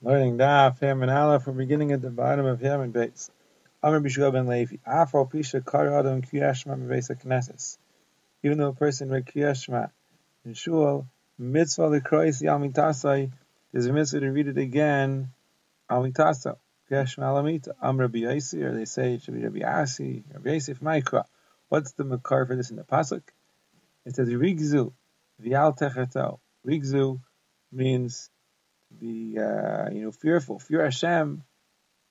Learning Daf Ham and Aleph. We're beginning at the bottom of Ham and Beis. Amr Bishua ben Levi. Afro Pisha Kar Adam Kriyashma Beis Knesses. Even though a person read Kriyashma in Shul, mitzvah lekrois Yalmitasai, there's a mitzvah to read it again. Almitasa. Kriyashma Alamita. Amr Rabbi Yasi, or they say it should be Rabbi Asi, Rabbi Yosef Maikra. What's the makar for this in the pasuk? It says Rigzu Vial Techerto. Rigzu means be uh, you know fearful, fear Hashem,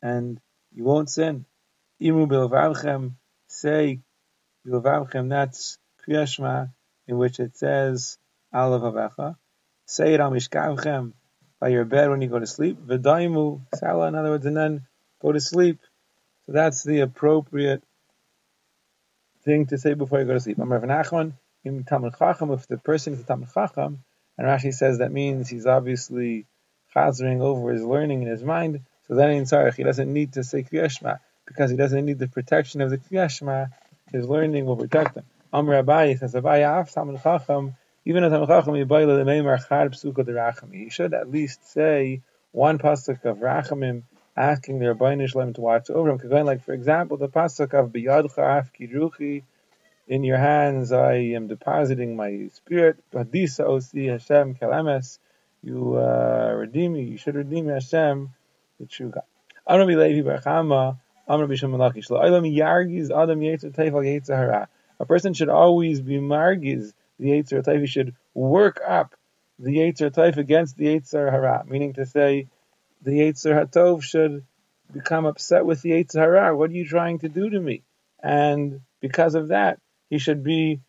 and you won't sin. Imu bilvavchem, say bilvavchem. That's kriyashma, in which it says alav avecha. Say it al mishkavchem by your bed when you go to sleep. V'daimu sala, in other words, and then go to sleep. So that's the appropriate thing to say before you go to sleep. Amar Nachman, im Talmud Chacham, if the person is a Talmud Chacham, and Rashi says that means he's obviously chazering over his learning in his mind, so then in Tzarech he doesn't need to say Kriyashma because he doesn't need the protection of the Kriyashma. His learning will protect him. Amr Abayi says Abayi Af Talmud Chacham, even a Talmud Chacham Yibayla the Meimar Chad Psuka the Racham. He should at least say one pasuk of Rachamim asking the Rabbeinu to watch over him. Like for example the pasuk of Biyadcha Af Kiruchi in your hands I am depositing my spirit. Hadisa Osi Hashem Kalames you uh, redeem me, you should redeem Hashem, the true God. I'm Rabbi Levi I'm Rabbi. Shlo yargiz adam yetzer teifal. A person should always be margiz the yetzer teif. He should work up the yetzer teif against the yetzer hara, meaning to say the yetzer hatov should become upset with the yetzer hara. What are you trying to do to me? And because of that, he should be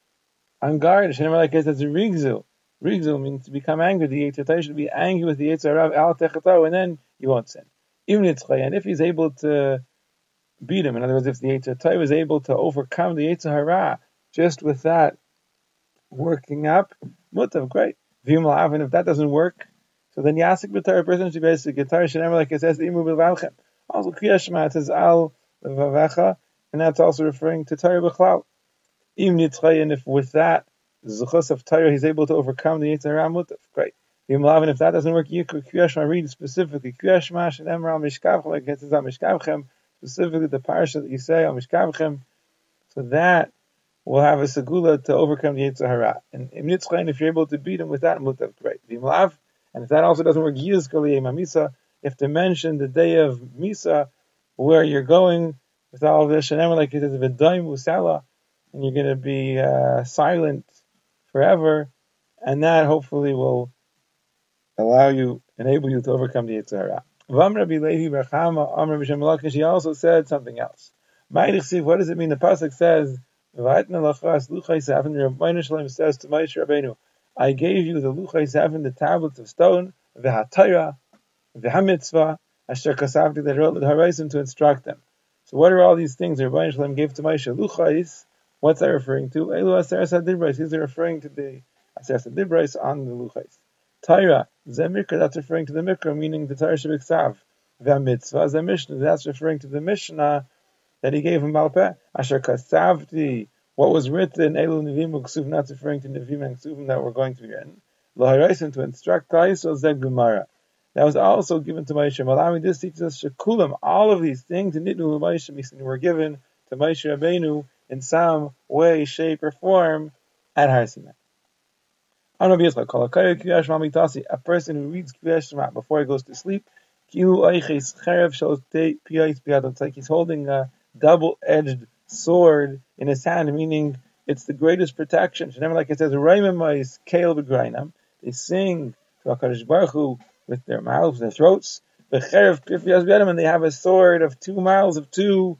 on guard. Like. Rigzul means to become angry. The Yitzhak should be angry with the Yitzhak al Techato, and then you won't sin. Even and if he's able to beat him, in other words, if the Yitzhak is able to overcome the Yitzhak just with that working up, mutav, great. And if that doesn't work, so then Yasik B'tar, a person should basically guitar never like it says, Imu B'vavchem. Also, Kriyashma, it says Al Vavacha, and that's also referring to Torah B'chlal. Even and if with that, zuchos of Torah, he's able to overcome the Yitzhak Ramut. Great. Yimlav, and if that doesn't work, could Kriyashma read specifically Kriyashma and Emra Mishkavchem, like it says specifically the parsha that you say on Mishkavchem. So that will have a segula to overcome the Yetzer Hara. And if you're able to beat him with that, mutav, great. Yimlav, and if that also doesn't work, Yiz Mamisa, if to mention the day of Misa, where you're going with all of this, and like it says, V'daim Usala, and you're going to be uh, silent forever, and that hopefully will allow you, enable you to overcome the Yitzhara. She also said something else. What does it mean? The pasuk says, says to Rabbeinu, I gave you the luchai seven, the tablets of stone, v'hatayra, v'hamitzvah, asher kasavti that wrote the horizon to instruct them. So what are all these things that Rabbeinu Shalom gave to Moshe? Luchais, What's that referring to? Elu Aseres HaDibrais. These are referring to the Aseres HaDibrais on the Luchais. Taira, Zemikra, that's referring to the Mikra, meaning the Taira Shabbat V'amitzvah, Zemishnah, that's referring to the Mishnah that he gave him Malpeh. Asher Kasavti, what was written, Elu Nivim Uksuvim, that's referring to Nivim and Ksuvim that we're going to be written. Laharaisim, to instruct Taisel Zeg Gemara. That was also given to Moshe. Malami, this teaches us Shekulam, all of these things, and Nidnu Moshe, were given to Moshe Rabbeinu in some way, shape, or form at Har Sinai. A person who reads Kriyash Shema before he goes to sleep, it's like he's holding a double-edged sword in his hand, meaning it's the greatest protection. Like it says, They sing to HaKadosh Baruch Hu with their mouths, their throats, and they have a sword of two miles of two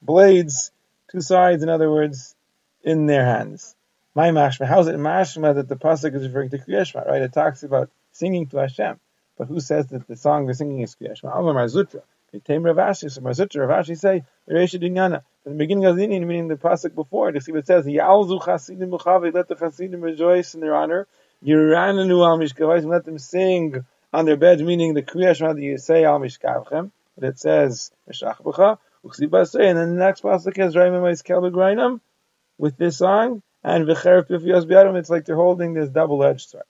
blades two sides, in other words, in their hands. My mashma, how's it mashma that the pasuk is referring to kriyashma, right? It talks about singing to Hashem, but who says that the song they're singing is kriyashma? Amar Mar Zutra. Tame Rav Ashi, so Mar Zutra, Ravashi say, Reisha Dinyana. From the beginning of the Indian, meaning the pasuk before, to see what it says, Yalzu Chasidim Muchavi, let the Chasidim rejoice in their honor. Yirananu al Mishkavais, let them sing on their beds, meaning the kriyashma that you say al Mishkavchem. But it says, Meshach B'cha, and then the next pasuk is Raimim Kelbegrainam with this song, and V'cherev Pifiyos Biadam, it's like they're holding this double-edged sword.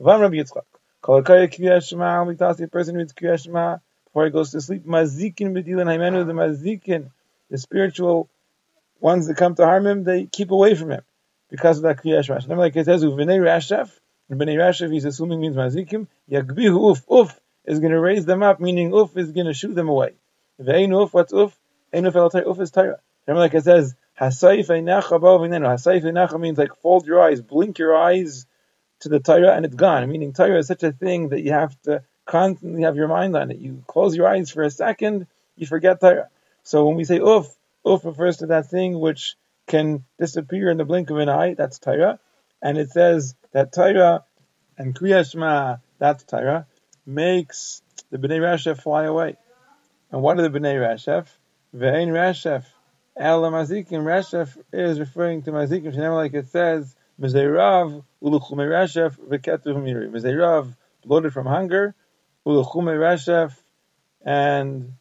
Vam Rabbi Yitzchak. Kolakaya Kriyas Shema, a person reads Shema before he goes to sleep. Mazikin B'dilan Haimenu, the Mazikin, the spiritual ones that come to harm him, they keep away from him because of that Kriyas Shema. Like it says, Uvinei Rashef, and B'nei Rashef, he's assuming means Mazikim, Yagbihu Uf, Uf, is going to raise them up, meaning Uf is going to shoot them away. Ve'ein Uf, what's Uf? Remember, like it says, Hasayif. Hasayif Einacha means like fold your eyes, blink your eyes to the Torah, and it's gone. Meaning Torah is such a thing that you have to constantly have your mind on it. You close your eyes for a second, you forget Torah. So when we say Uf, Uf refers to that thing which can disappear in the blink of an eye. That's Torah. And it says that Torah and Kriya Shema, that's Torah, makes the Bnei Rashef fly away. And what are the Bnei Rashef? Ve'ein Rashef. El Mazikim. Rashef is referring to Mazikim. Like it says, Mizerav, Uluchume Rashef, Veketu Miri. Mizerav, bloated from hunger, Uluchume Rashef, and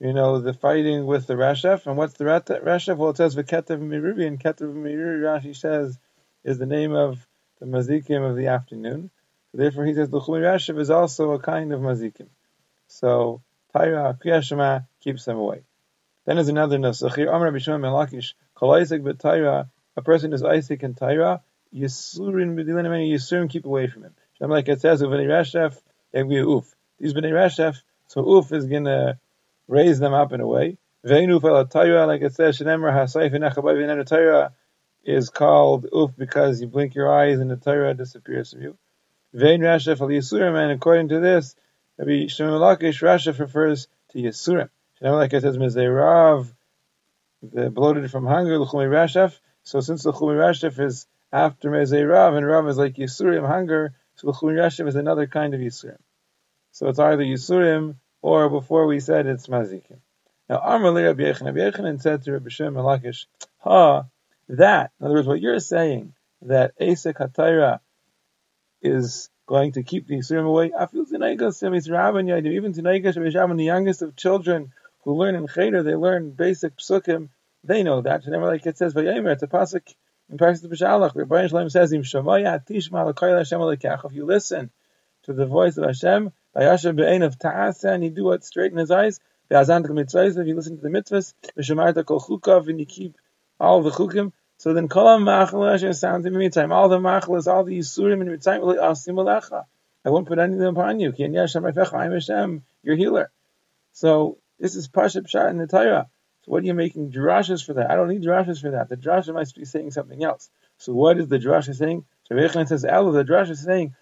you know, the fighting with the Rashef. And what's the Rashef? Well, it says V'ketev Miriri, and Ketev Miriri, Rashi says, is the name of the Mazikim of the afternoon. So therefore, he says the Chumi Rashef is also a kind of Mazikim. So, Taira, Kriyashima keeps them away. Then there's another Nusach here, Amr Bishon Melakish, Kol Isaac B'Taira, a person is Isaac and Taira, Yisurin B'dilim, Yisurin keep away from him. Like it says, B'nei Rashef, Uf. These B'nei Rashef, so Uf is going to raise them up in a way. Veinu Torah, like it says, Shenemar Hasayf Inachabay Torah is called Uf because you blink your eyes and the Torah disappears from you. Vein Rashef al Yisurim, and according to this, Rabbi Shimon Lakish Rashef refers to Yisurim. Like it says, Mizerav, the bloated from hunger, L'chumi Rashef. So since the L'chumi Rashef is after Mezerav, and Rav is like Yisurim, hunger, so L'chumi Rashef is another kind of Yisurim. So it's either Yisurim or before we said it's mazikim. Now, Amr li Rabbi Yechanan, Rabbi said to Rabbi Shimon Lakish, ha, that, in other words, what you're saying, that Asik HaTaira is going to keep the Yisurim away, even Tinaigas Rabbi the youngest of children who learn in Cheder, they learn basic psukim, they know that. And like it says, Vayomer, it's a pasuk in Parashat B'Shalach, Rabbi Shalom says, Im Shamaya Tishma L'Koyel Hashem L'Kach, if you listen to the voice of Hashem, Vayashem be'ein of ta'asa, and you do what? Straighten his eyes. Ve'azant mitzvahs, if you listen to the mitzvahs. Ve'shemarta kol chukav, and you keep all the chukim. So then kol ha'machal Hashem sounds in mitzvah. All the machalas, all the yisurim in mitzvah, asim alecha. I won't put anything upon you. Ki Hashem I'm Hashem, your healer. So this is Pashat Pshat in the Torah. So what are you making drashas for that? I don't need drashas for that. The drasha must be saying something else. So what is the drasha saying? So says, El, the drasha is saying,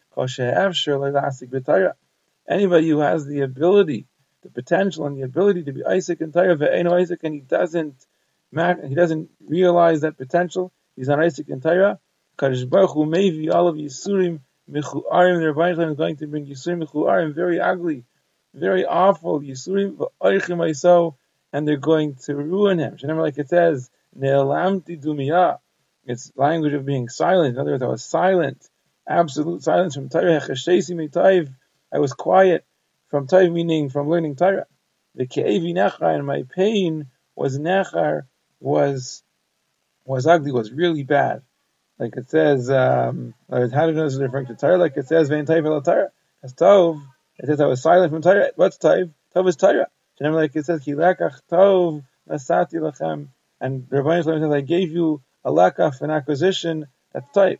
anybody who has the ability, the potential and the ability to be Isaac and Torah ve'eno Isaac, and he doesn't, he doesn't realize that potential, he's not Isaac and Torah. Kadosh Baruch Hu maybe all of Yisurim Michuarim, the Rebbeinu is going to bring Yisurim Michuarim, very ugly, very awful Yisurim v'oichim and they're going to ruin him. Remember, like it says, Ne'elamti Dumiyah. It's language of being silent. In other words, I was silent, absolute silence from Torah. I was quiet from Torah, meaning from learning Torah. The ke'evi nechar, and my pain was nechar, was was ugly, was really bad. Like it says, um, how do you know this is referring to Torah? Like it says, taiv Torah. As tov, it says I was silent from Torah. What's taiv? Tov is Torah. Like it says, kilakach tov nasati lachem. And Rabbi says, I gave you a lakach, an acquisition, that's taiv.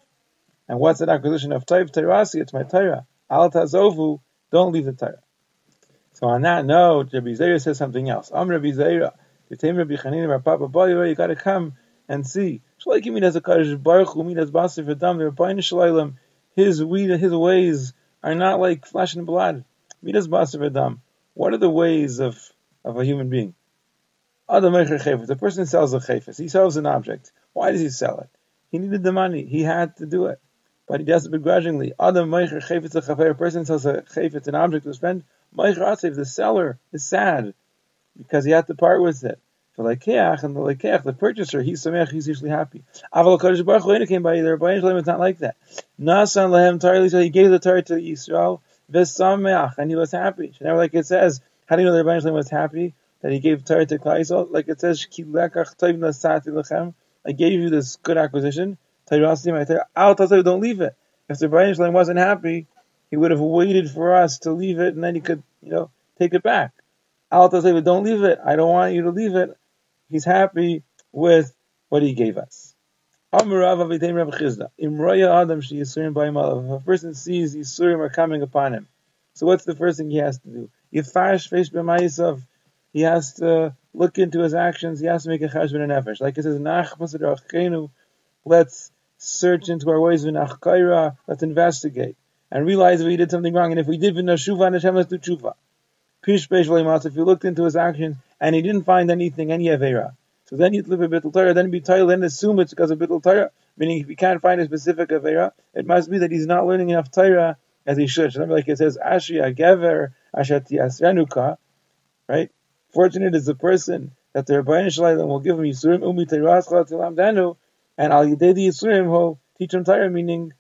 And what's an acquisition of taiv? Torasi, it's my Torah. Al tazovu, don't leave the Torah. So on that note, Rabbi Zera says something else. I'm Rabbi Zera, Rabbi Chanina, Papa you got to come and see. Shleikim as a Kaddish Baruch Hu, as Basar V'dam, Rabbi his his ways are not like flesh and blood. Midas Basar V'dam. What are the ways of, of a human being? Adam The person sells a chayfis. He sells an object. Why does he sell it? He needed the money. He had to do it but he does it begrudgingly. Adam meicher a a person sells a chayfetz, an object to spend, meicher atzev, the seller is sad because he had to part with it. The lekeach and the lekeach, the purchaser, he's samech, he's usually happy. Aval kodesh baruch hu came by either. Baruch Shalom is not like that. Nasan lehem tarli, so he gave the Torah to Yisrael, v'sameach, and he was happy. Never like it says, how do you know that Baruch Shalom was happy? That he gave Torah to Klai Like it says, ki lekach toiv nasati lechem, I gave you this good acquisition, don't leave it. If the Rebbeinu Shalom wasn't happy, he would have waited for us to leave it, and then he could, you know, take it back. Alta said, don't leave it. I don't want you to leave it. He's happy with what he gave us. If a person sees Yisurim are coming upon him, so what's the first thing he has to do? He has to look into his actions. He has to make a cheshbon and nefesh. Like it says, let's search into our ways of let's investigate and realize we did something wrong. And if we did v'nashuva Hashem, let's do. If you looked into his actions and he didn't find anything, any avera, so then you'd live a bittul Torah, then be tired, then assume it's because of bittul Torah. Meaning, if you can't find a specific avera, it must be that he's not learning enough Torah as he should. Remember, like it says, Ashi Agever Ashati Asyanuka, right? Fortunate is the person that the Rabbi Shalom will give him Yisurim Umi Danu, and Al Yedei Yisurim will teach him Torah, meaning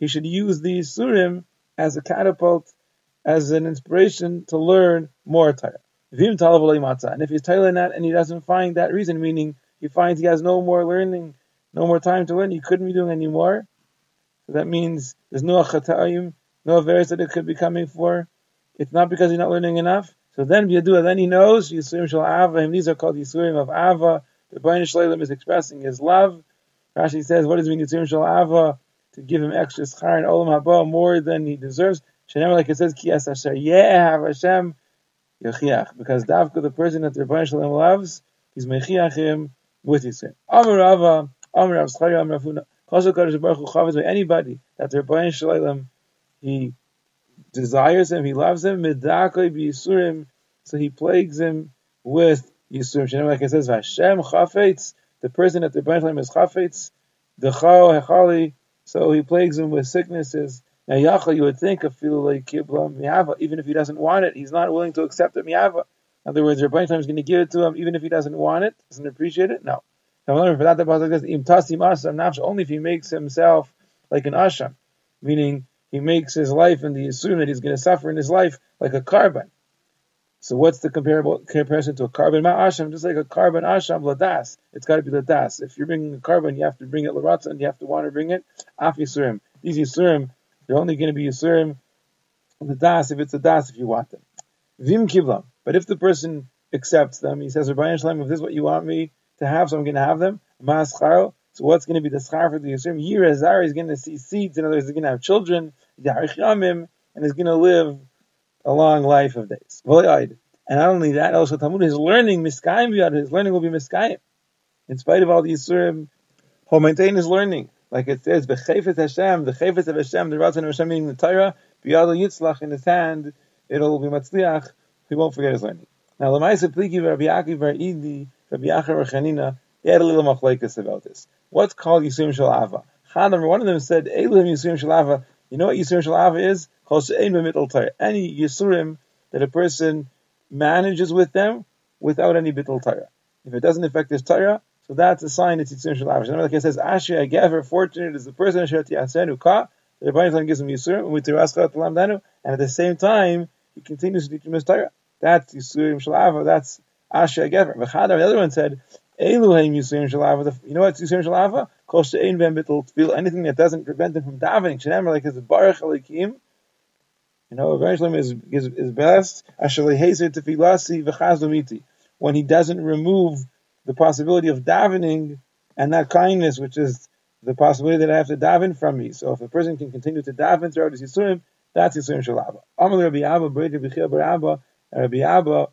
he should use the Yisurim as a catapult, as an inspiration to learn more Torah. And if he's telling that and he doesn't find that reason, meaning he finds he has no more learning, no more time to learn, he couldn't be doing any more. So that means there's no achatayim, no verse that it could be coming for. It's not because he's not learning enough. So then Biyadua, then he knows Yisurim Shal Ava, and these are called Yisurim of Ava. The Bain Shalem is expressing his love. Rashi says, what does it mean Yisurim Shal Ava? To give him extra schar and olam haba more than he deserves. Shenem, like it says, Ki Asher, yeah, Hashem Yechiach, because Davka, the person that the Rebbeinu Shalom loves, he's Mechiach him with Yisrael. Amar Rava, Amar Rav Schari, Amar Rafuna, Chosel Kadosh Baruch Hu Chavez, anybody that the Rebbeinu Shalom, he desires him, he loves him, Midakoi B'Yisurim, so he plagues him with Yisurim. Shenem, like it says, Hashem Chafetz, the person that the Rebbeinu Shalom is Chafetz, Decho Hechali, so he plagues him with sicknesses, now Yachal, you would think Miava, even if he doesn't want it, he's not willing to accept it Miava. In other words, Rabbi Time is going to give it to him even if he doesn't want it, doesn't appreciate it. No. Only if he makes himself like an asham, meaning he makes his life and the assume that he's going to suffer in his life like a carbon. So what's the comparable comparison to a carbon ma asham? Just like a carbon asham ladas, it's got to be ladas. If you're bringing a carbon, you have to bring it laratza, and you have to want to bring it af yisurim. These yisurim they're only going to be Yisurim the das if it's a das if you want them. Vim kivlam. But if the person accepts them, he says, Rabbi Shalom, if this is what you want me to have, so I'm going to have them. Mascharo. So what's going to be the schar for the Yisurim? Yirazar is going to see seeds. In other words, he's going to have children. And he's going to live a long life of days. And not only that, also Talmud, his learning, miskayim his learning will be miskayim. In spite of all the Yisurim, he'll maintain his learning like it says, the "Bechefet Hashem," the chefet of Hashem, the Ratzon of Hashem meaning the Torah, biyadol yitzlach in his hand, it'll be matzliach. He won't forget his learning. Now, Lamaisa Pliki Rabbi Akiv Bar Idi, Rabbi Yachar Rechanina, he had a little machlekes about this. What's called Yisurim Shalava? Chadam, one of them said, Elohim Yisurim Shalava. You know what Yisurim Shalava is? Any Yisurim that a person manages with them without any bittul Torah. If it doesn't affect his Torah, so that's a sign it's Yitzur Shalav. Like it says, Asher Agever, fortunate is the person Asher Tiasenu Ka, the Rebbeinu gives him Yisur, and Talam and at the same time, he continues to teach him his Torah. That's Yisurim Shalav, that's Asher Agever. V'chadar, the other one said, Eluheim Yisurim Shalav, you know what's Yisurim Shalav? Kol She'ein Ben Bittel Tfil, anything that doesn't prevent him from davening. Shenem, like his Baruch Alikim, you know, eventually is, is, is best. Asher Lehezer Tefilasi V'chaz. When he doesn't remove the possibility of davening and that kindness, which is the possibility that I have to daven from me. So if a person can continue to daven throughout his Yisurim, that's Yisurim Shalaba. Amar Rabbi Abba, Breda Bechir Bar Abba, Rabbi Abba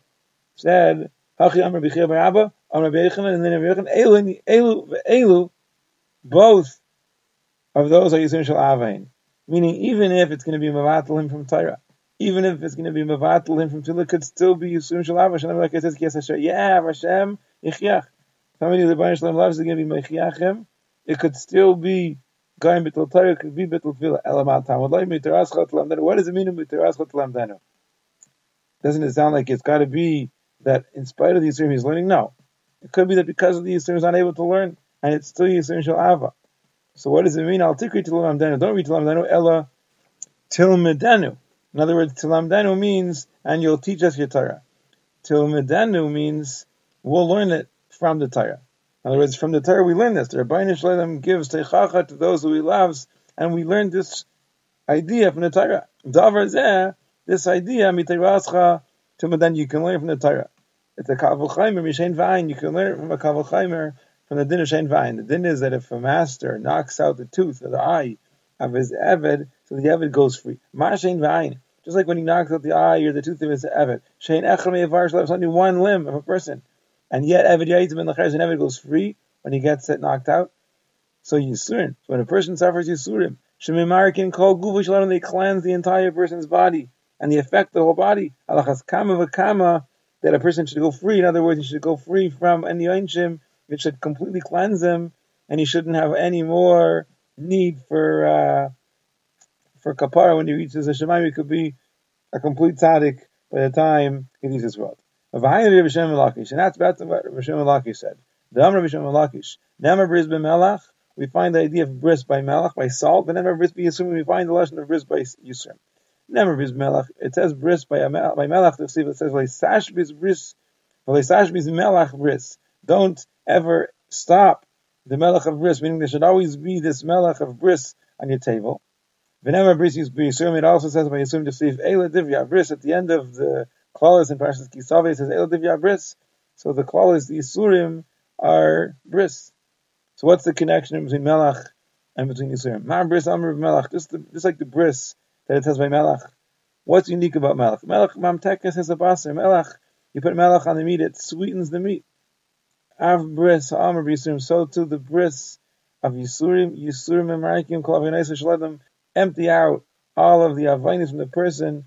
said, Hachi Amar Bechir Bar Abba, Amar Bechanan, and then Rabbi Yechanan, Elu, Elu, Elu, both of those are Yisurim Shalavain. Meaning, even if it's going to be Mavatal him from Torah, even if it's going to be Mavatal him from Tila, could still be Yisurim Shalava. Like it says, Yes Hashem, yeah, Hashem, Ichiach. Somebody the Baruch Shalom loves to be Mechiachim. It could still be going Bittul Torah, it could be Bittul Tefillah. Elamat Tam. What does it mean B'Teras Lamdanu? Doesn't it sound like it's got to be that in spite of the Yisrael he's learning? No. It could be that because of the Yisrael he's not able to learn, and it's still Yisrael Shal Ava. So what does it mean? Al Tikri Tilamdanu. Don't read Tilamdanu, Ella Tilmedanu. In other words, Tilam Tilamdanu means, and you'll teach us your Torah. Tilmedanu means we'll learn it from the Torah. In other words, from the Torah we learn this. The Rabbi Shalom gives Teichacha to those who he loves, and we learn this idea from the Torah. Davar zeh, this idea, mitayrascha, to then you can learn from the Torah. It's a kavul chaimer, mishain vayin, you can learn from a kavul chaimer, from the din of shein vayin. The din is that if a master knocks out the tooth or the eye of his eved, so the eved goes free. Ma shein vayin. Just like when he knocks out the eye or the tooth of his eved. Shein echel me'avar shalav, only one limb of a person. And yet eved yayitim in and eved goes free when he gets it knocked out. So Yisurin. So when a person suffers Yisurim, Shemimarikin kol guvu shalom, they cleanse the entire person's body and they affect the whole body. Alachas kama v'kama, that a person should go free. In other words, he should go free from any Einshim. It should completely cleanse him, and he shouldn't have any more need for uh, for kapara when he reaches the Shemaim. He could be a complete tzaddik by the time he leaves this world. And that's about what Rabbi Shimon Lakish said. The Amr Rabbi Shimon Lakish. Nemer bris b'melach we find the idea of bris by melach, by salt, but never bris by yisum, we find the lesson of bris by yisum. Never bris melach, it says bris by, by melach, it says, sash bris bris, sash bis melach bris. Don't ever stop the melach of bris, meaning there should always be this melach of bris on your table. Whenever bris is by yisum, it also says by yisum to see if eila divya bris at the end of the klaus in Parashas Ki Savo, says eila divya bris. So the klaus, the yisurim, are bris. So what's the connection between Melach and between Yisurim? Ma bris amr Melach, just, the, just like the bris that it says by Melach. What's unique about Melach? Melach mamtekes has a baser. Melach, you put Melach on the meat, it sweetens the meat. Av bris amr Yisurim, so to the bris of Yisurim, Yisurim should let them empty out all of the avainis from the person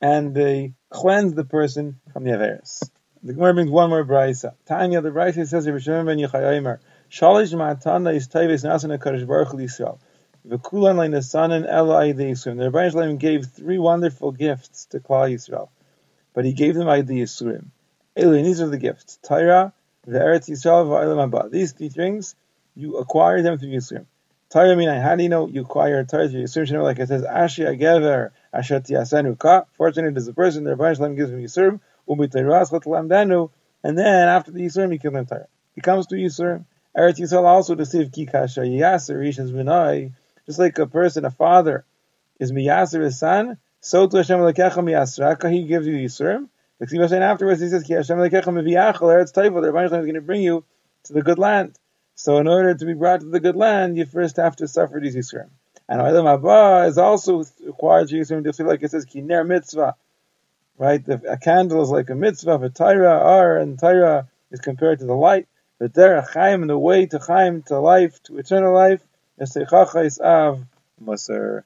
and they cleanse the person from the averis. The Gemara brings one more brisa. Tanya, the brisa says, Rishon ben Yechayomer, Shalish matana is tayvis nasan kadosh baruch Yisrael. V'kulan le'nasanan ela Yisrael. The Rebbeinu Shalom gave three wonderful gifts to Klal Yisrael, but he gave them ayde Yisrael. Eli, these are the gifts: Torah, the Eretz Yisrael, v'Olam Haba. These three things you acquire them through Yisrael. Torah meaning how do you know you acquire Torah through Yisrael? Like it says, Ashi Agever Ashat Yasenu Ka. Fortunate is the person the Rebbeinu Shalom gives him Yisrael. U'mitayras and then after the Yisrael, he can learn Torah. He comes to Yisrael. Eretz Yisrael also to save Kikasha Yaser Rishon's Minai, just like a person, a father, is Miyaser his son, so to Hashem Lekecha Miyasraka, he gives you Yisurim. Saying afterwards, he says, Ki Hashem Lekecha Miviyachal Eretz Taiva, the Rebbeinu is going to bring you to the good land. So in order to be brought to the good land, you first have to suffer these Yisurim. And Olam Haba is also required to just like it says, Ki Ner Mitzvah. Right? The, a candle is like a mitzvah, a Torah, Ar, and Torah is compared to the light the derech chaim and the way to chaim to life to eternal life is av maser.